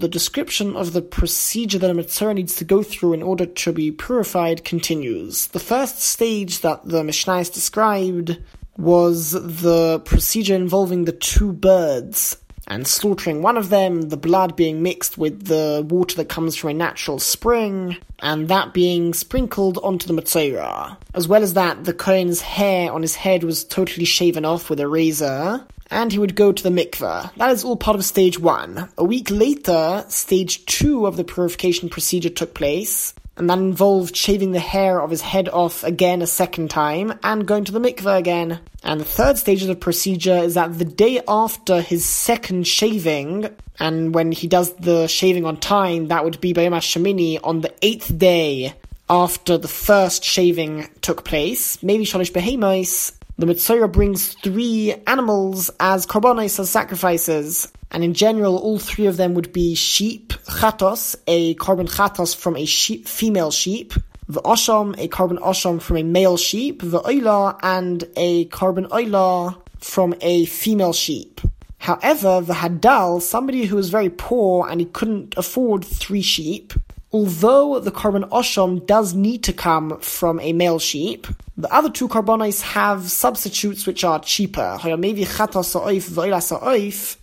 The description of the procedure that a Metzora needs to go through in order to be purified continues. The first stage that the Mishnah is described was the procedure involving the two birds and slaughtering one of them, the blood being mixed with the water that comes from a natural spring, and that being sprinkled onto the Matzorah. As well as that, the Kohen's hair on his head was totally shaven off with a razor, and he would go to the mikveh. That is all part of stage one. A week later, stage two of the purification procedure took place, and that involved shaving the hair of his head off again a second time and going to the mikveh again. And the third stage of the procedure is that the day after his second shaving, and when he does the shaving on time, that would be Bayom Shemini on the eighth day after the first shaving took place, maybe Shalish Behemos, the Metzora brings three animals as korbanos, as sacrifices. And in general, all three of them would be sheep, chatos, a korban chatos from a sheep, female sheep, the osham, a korban osham from a male sheep, the oila, and a korban oila from a female sheep. However, the hadal, somebody who was very poor and he couldn't afford three sheep, although the korban osham does need to come from a male sheep, the other two korbanos have substitutes which are cheaper.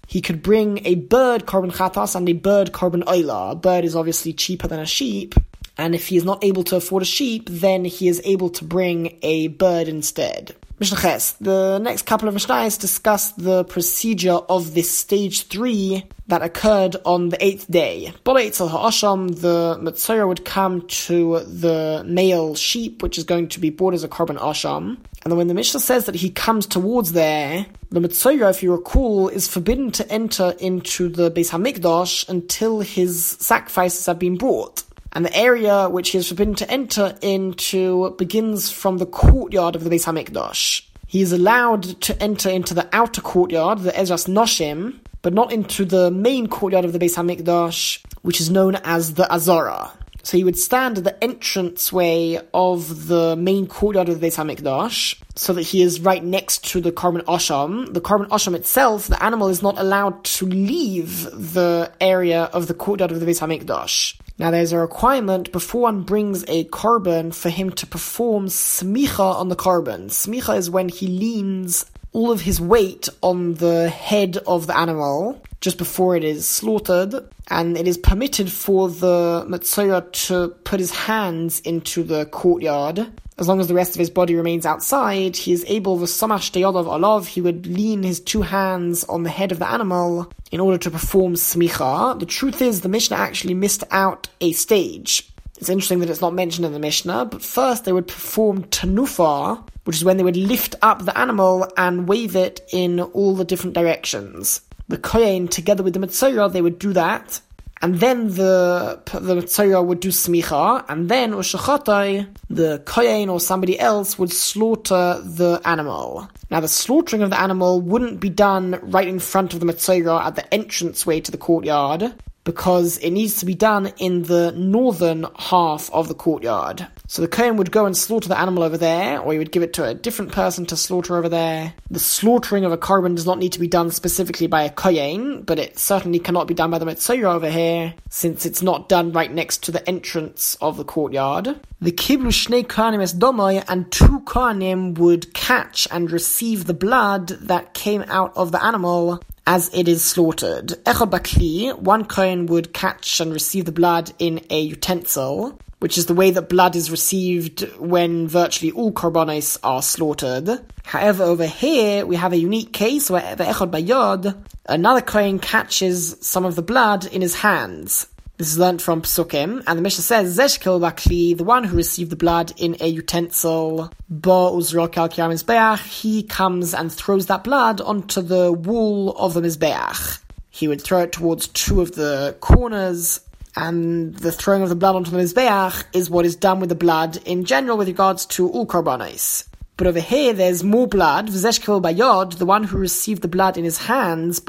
He could bring a bird korban chatas and a bird korban oila. A bird is obviously cheaper than a sheep, and if he is not able to afford a sheep, then he is able to bring a bird instead. Mishnah The next couple of Mishnahs discuss the procedure of this stage three that occurred on the eighth day. Boleitzel ha'asham, the Metzora would come to the male sheep, which is going to be bought as a korban asham. And then when the Mishnah says that he comes towards there, the Metzora, if you recall, is forbidden to enter into the Beis HaMikdash until his sacrifices have been brought and the area which he is forbidden to enter into begins from the courtyard of the Beis Hamikdash. He is allowed to enter into the outer courtyard, the Ezras Noshim, but not into the main courtyard of the Beis Hamikdash, which is known as the Azara. So he would stand at the entranceway of the main courtyard of the Beis Hamikdash, so that he is right next to the Korban Osham. The Korban Osham itself, the animal is not allowed to leave the area of the courtyard of the Beis Hamikdash. Now there's a requirement before one brings a korban for him to perform smicha on the korban. Smicha is when he leans all of his weight on the head of the animal just before it is slaughtered, and it is permitted for the Matsura to put his hands into the courtyard. As long as the rest of his body remains outside, he is able, the Samash Deyodov Olav, he would lean his two hands on the head of the animal in order to perform smicha. The truth is, the Mishnah actually missed out a stage. It's interesting that it's not mentioned in the Mishnah, but first they would perform tanufa, which is when they would lift up the animal and wave it in all the different directions the Kohen together with the Metzora, they would do that. And then the the Metzora would do smicha, and then Ushachatai, the Kohen or somebody else would slaughter the animal. Now the slaughtering of the animal wouldn't be done right in front of the Metzora at the entranceway to the courtyard because it needs to be done in the northern half of the courtyard. So the Kohen would go and slaughter the animal over there, or he would give it to a different person to slaughter over there. The slaughtering of a korban does not need to be done specifically by a Kohen, but it certainly cannot be done by the Metzora over here, since it's not done right next to the entrance of the courtyard. The Kiblu Shnei Kohanim es Domoy, and two Kohanim would catch and receive the blood that came out of the animal as it is slaughtered. Echad Bakli, one Kohen would catch and receive the blood in a utensil which is the way that blood is received when virtually all korbanos are slaughtered. However, over here we have a unique case where Echad Bayod, another Kohen catches some of the blood in his hands. This is learnt from Psukim, and the Mishnah says, Zeshkel Bakli, the one who received the blood in a utensil, Bo Uzrok al Mizbeach, he comes and throws that blood onto the wall of the Mizbeach. He would throw it towards two of the corners and the throwing of the blood onto the Mizbeach is what is done with the blood in general with regards to all korbanos. But over here, there's more blood. V'zeshkel bayod, the one who received the blood in his hands,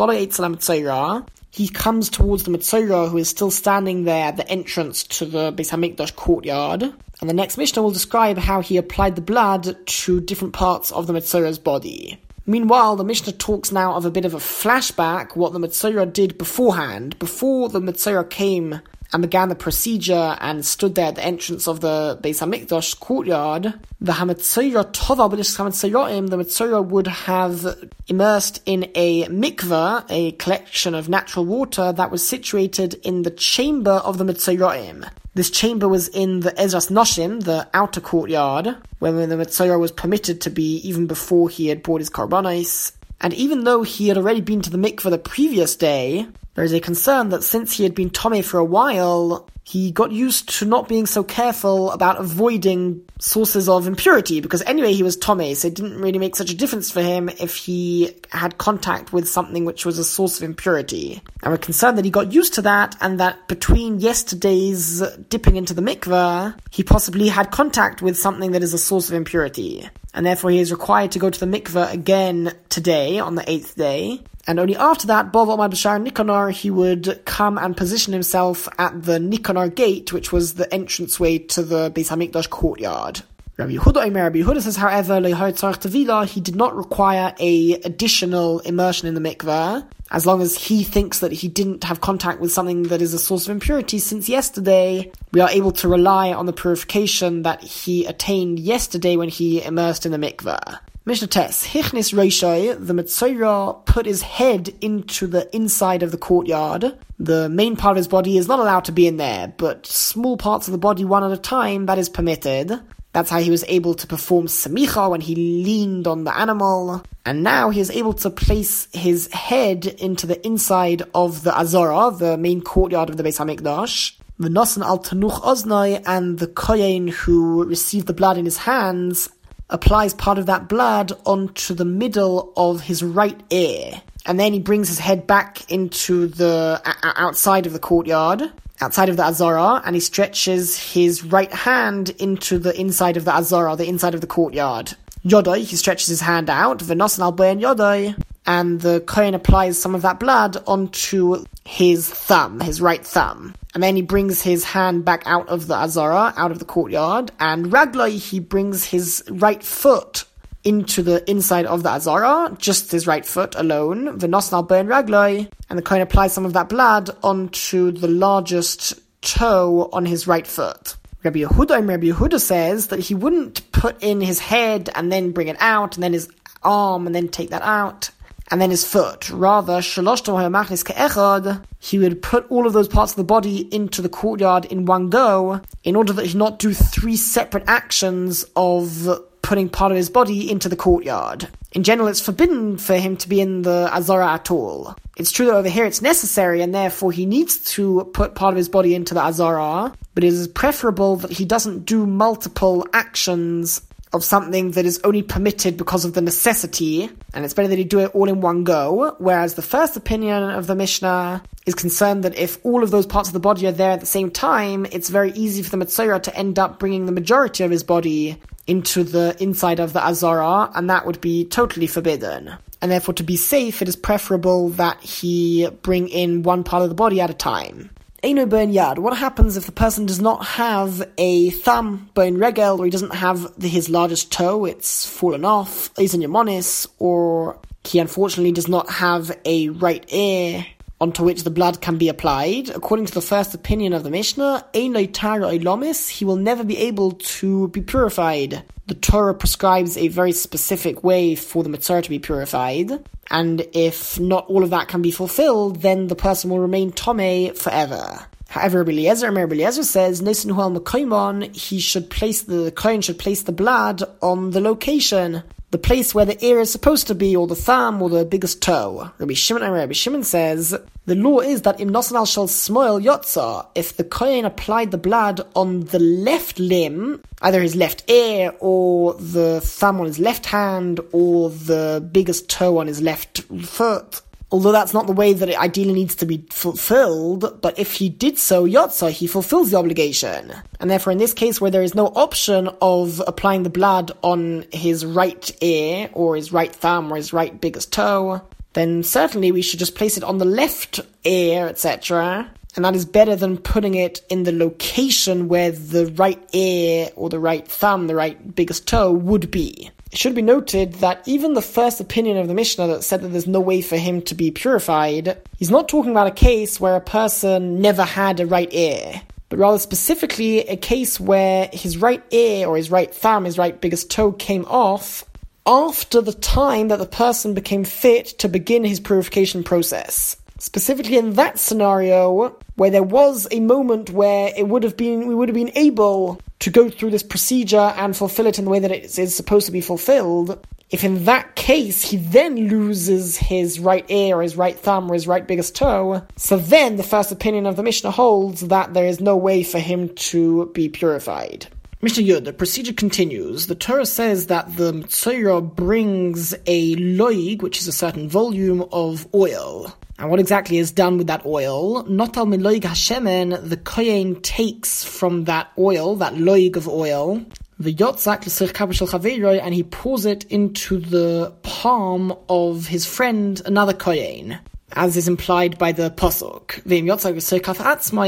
he comes towards the Mitzorah, who is still standing there at the entrance to the Beis Hamikdash courtyard. And the next Mishnah will describe how he applied the blood to different parts of the Mitzorah's body. Meanwhile, the Mishnah talks now of a bit of a flashback, what the Metzora did beforehand. Before the Metzora came and began the procedure and stood there at the entrance of the Beis Hamikdash courtyard, the Hamitzayra Tova B'Dish Hamitzayraim, the Mitzayra would have immersed in a mikveh, a collection of natural water that was situated in the chamber of the Mitzayraim. This chamber was in the Ezras Noshim, the outer courtyard, where the Mitzayra was permitted to be even before he had brought his karbanis. And even though he had already been to the mikveh the previous day, there is a concern that since he had been Tommy for a while, he got used to not being so careful about avoiding sources of impurity, because anyway he was Tommy, so it didn't really make such a difference for him if he had contact with something which was a source of impurity. And we're concerned that he got used to that, and that between yesterday's dipping into the mikveh, he possibly had contact with something that is a source of impurity. And therefore he is required to go to the mikveh again today, on the eighth day, and only after that, Bov Omar Bashar Nikanor, he would come and position himself at the Nikanor gate, which was the entranceway to the Beis Hamikdash courtyard. Rabbi Yehuda Omer, Rabbi Yehuda says, however, he did not require a additional immersion in the mikveh, as long as he thinks that he didn't have contact with something that is a source of impurity since yesterday, we are able to rely on the purification that he attained yesterday when he immersed in the mikveh. Mishnah Tes, Hichnis Reishai, the Mitzorah put his head into the inside of the courtyard. The main part of his body is not allowed to be in there, but small parts of the body one at a time, that is permitted. That's how he was able to perform samicha when he leaned on the animal. And now he is able to place his head into the inside of the Azora, the main courtyard of the Beis HaMikdash. The Nosan al Tanuch Oznoi and the Kohen who received the blood in his hands applies part of that blood onto the middle of his right ear. And then he brings his head back into the outside of the courtyard, outside of the Azara, and he stretches his right hand into the inside of the Azara, the inside of the courtyard. Yodai, he stretches his hand out, Venosan al Yodai, and the Kohen applies some of that blood onto his thumb, his right thumb. And then he brings his hand back out of the Azara, out of the courtyard, and Ragloi, he brings his right foot into the inside of the Azara, just his right foot alone, Venosnal burn Ragloi, and the Kohen applies some of that blood onto the largest toe on his right foot. Rabbi Yehuda, Rabbi Yehuda says that he wouldn't put in his head and then bring it out, and then his arm and then take that out and then his foot. Rather, he would put all of those parts of the body into the courtyard in one go, in order that he not do three separate actions of putting part of his body into the courtyard. In general, it's forbidden for him to be in the Azara at all. It's true that over here it's necessary, and therefore he needs to put part of his body into the Azara, but it is preferable that he doesn't do multiple actions of something that is only permitted because of the necessity, and it's better that he do it all in one go, whereas the first opinion of the Mishnah is concerned that if all of those parts of the body are there at the same time, it's very easy for the Metzora to end up bringing the majority of his body into the inside of the Azara, and that would be totally forbidden. And therefore, to be safe, it is preferable that he bring in one part of the body at a time. Eino bone yad. What happens if the person does not have a thumb bone regel, or he doesn't have the, his largest toe, it's fallen off, is in yamonis, or he unfortunately does not have a right ear onto which the blood can be applied. According to the first opinion of the Mishnah, he will never be able to be purified. The Torah prescribes a very specific way for the Metzora to be purified, and if not all of that can be fulfilled, then the person will remain tome forever. However, Rabbi Eliezer, Rabbi says, he should place the, the Kohen should place the blood on the location the place where the ear is supposed to be, or the thumb, or the biggest toe. Rabbi Shimon Rabbi Shimon says, the law is that im nosanal shall smoil yotza, if the kohen applied the blood on the left limb, either his left ear, or the thumb on his left hand, or the biggest toe on his left foot, although that's not the way that it ideally needs to be fulfilled, but if he did so, Yotza, he fulfills the obligation. And therefore, in this case, where there is no option of applying the blood on his right ear, or his right thumb, or his right biggest toe, then certainly we should just place it on the left ear, etc. And that is better than putting it in the location where the right ear, or the right thumb, the right biggest toe would be. it should be noted that even the first opinion of the Mishnah that said that there's no way for him to be purified, he's not talking about a case where a person never had a right ear, but rather specifically a case where his right ear or his right thumb, his right biggest toe came off after the time that the person became fit to begin his purification process. Specifically in that scenario, where there was a moment where it would have been, we would have been able to go through this procedure and fulfill it in the way that it is supposed to be fulfilled, if in that case he then loses his right ear or his right thumb or his right biggest toe, so then the first opinion of the Mishnah holds that there is no way for him to be purified. Mishnah Yud, the procedure continues. The Torah says that the Metzora brings a loig, which is a certain volume of oil. And what exactly is done with that oil? Not al loig hashemen, the kohen takes from that oil, that loig of oil, the yotzak l'sirch and he pours it into the palm of his friend, another kohen as is implied by the posuk.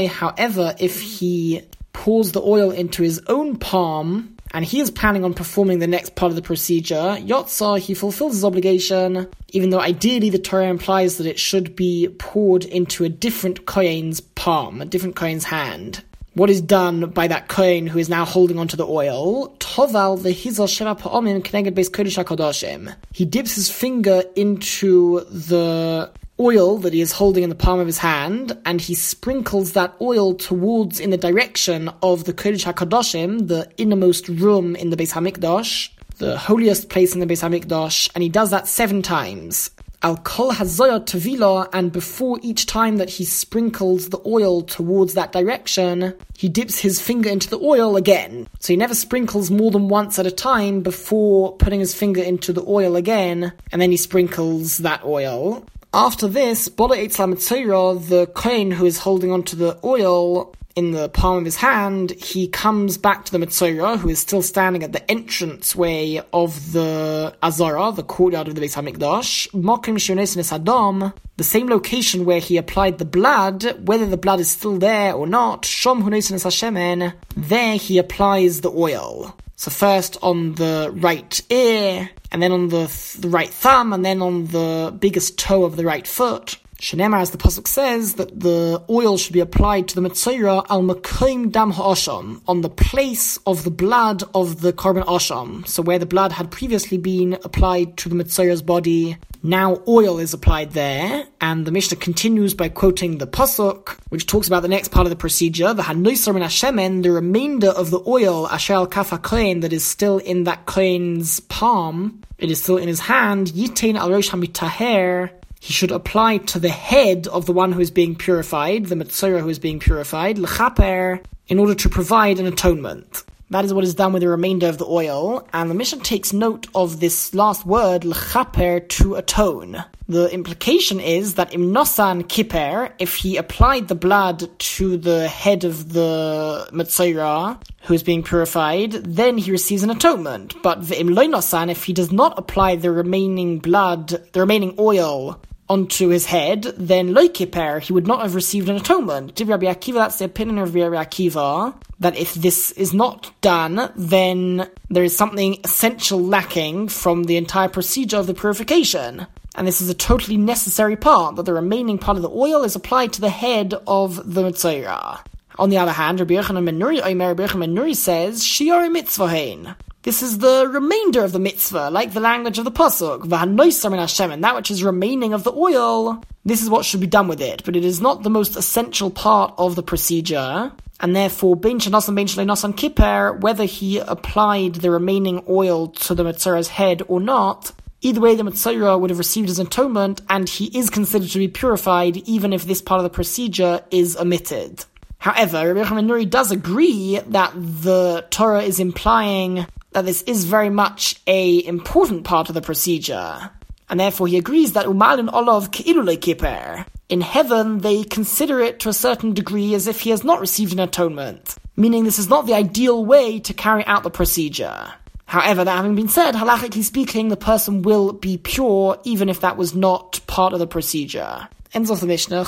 However, if he pours the oil into his own palm, and he is planning on performing the next part of the procedure, Yotza, he fulfills his obligation, even though ideally the Torah implies that it should be poured into a different Kohen's palm, a different Kohen's hand. What is done by that Kohen who is now holding onto the oil? Toval the Hizal Sheva Pa'omim Kneged Beis Kodesh HaKadoshim. He dips his finger into the oil that he is holding in the palm of his hand, and he sprinkles that oil towards in the direction of the Kodesh HaKadoshim, the innermost room in the Beis HaMikdash, the holiest place in the Beis HaMikdash, and he does that seven times. Al kol hazoyah tevila, and before each time that he sprinkles the oil towards that direction, he dips his finger into the oil again. So he never sprinkles more than once at a time before putting his finger into the oil again, and then he sprinkles that oil. After this, Bola Eitz the Kohen who is holding onto the oil in the palm of his hand, he comes back to the Mitzorah, who is still standing at the entrance way of the Azara, the courtyard of the Beis HaMikdash, Mokim Shonesin Adam, the same location where he applied the blood, whether the blood is still there or not, Shom Hunesin Hashemen, there he applies the oil. So first on the right ear, and then on the, th- the right thumb, and then on the biggest toe of the right foot. Shenemar, as the pasuk says, that the oil should be applied to the Mitzorah al makoim dam ha'asham, on the place of the blood of the korban asham. So where the blood had previously been applied to the Mitzorah's body, now oil is applied there, and the Mishnah continues by quoting the pasuk, which talks about the next part of the procedure, the hanoisar min hashemen, the remainder of the oil, ashel kafa kohen, that is still in that kohen's palm, it is still in his hand, yitain al rosh hamitaher, he should apply to the head of the one who is being purified, the Mitzorah who is being purified, l'chaper, in order to provide an atonement. That is what is done with the remainder of the oil, and the mission takes note of this last word, l'chaper, to atone. The implication is that im nosan kiper, if he applied the blood to the head of the Mitzorah, who is being purified, then he receives an atonement. But the im nosan, if he does not apply the remaining blood, the remaining oil onto his head, then loikiper, he would not have received an atonement. Rabbi Akiva, that's the opinion of Rabbi Akiva, that if this is not done, then there is something essential lacking from the entire procedure of the purification. And this is a totally necessary part, that the remaining part of the oil is applied to the head of the Metzora. On the other hand, Rabbi Yochanan ben Nuri, Rabbi Yochanan ben Nuri says, Shior mitzvahein. This is the remainder of the mitzvah, like the language of the pasuk, and that which is remaining of the oil. This is what should be done with it, but it is not the most essential part of the procedure. And therefore, ben shanas and ben shleinas kippur, whether he applied the remaining oil to the Metzora's head or not, Either way, the Metzora would have received his atonement, and he is considered to be purified, even if this part of the procedure is omitted. However, Rabbi Yochanan Nuri does agree that the Torah is implying that this is very much a important part of the procedure, and therefore he agrees that Umalin Olav Keilule Kippur. In heaven, they consider it to a certain degree as if he has not received an atonement, meaning this is not the ideal way to carry out the procedure. However, that having been said, halachically speaking, the person will be pure even if that was not part of the procedure. Ends of the Mishnah,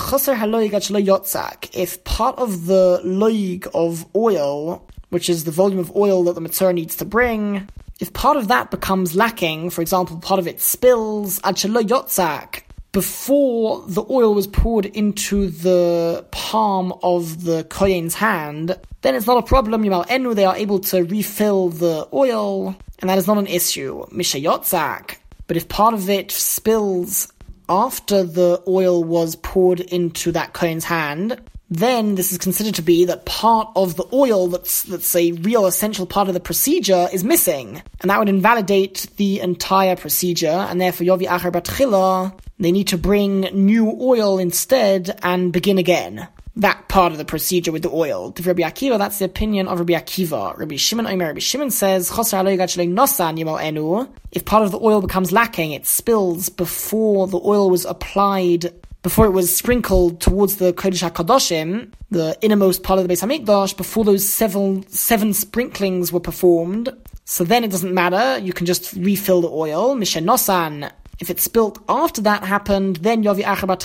If part of the loig of oil which is the volume of oil that the Metzora needs to bring, if part of that becomes lacking, for example, part of it spills, before the oil was poured into the palm of the Kohen's hand, then it's not a problem. Yimal Enu, they are able to refill the oil, and that is not an issue. Mishayotzak. But if part of it spills after the oil was poured into that Kohen's hand, then this is considered to be that part of the oil that's that's a real essential part of the procedure is missing, and that would invalidate the entire procedure, and therefore Yovi Achar they need to bring new oil instead and begin again. That part of the procedure with the oil. To Rabbi Akiva, that's the opinion of Rabbi Akiva. Rabbi Shimon Omer, Rabbi Shimon says, If part of the oil becomes lacking, it spills before the oil was applied before it was sprinkled towards the Kodesh HaKadoshim, the innermost part of the Beis HaMikdash, before those seven, seven sprinklings were performed. So then it doesn't matter, you can just refill the oil. Mishenosan, if it's spilt after that happened, then Yovi Achabat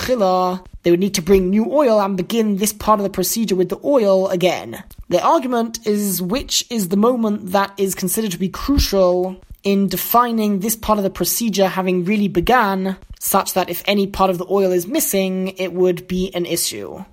they would need to bring new oil and begin this part of the procedure with the oil again. The argument is which is the moment that is considered to be crucial in defining this part of the procedure having really begun, such that if any part of the oil is missing, it would be an issue.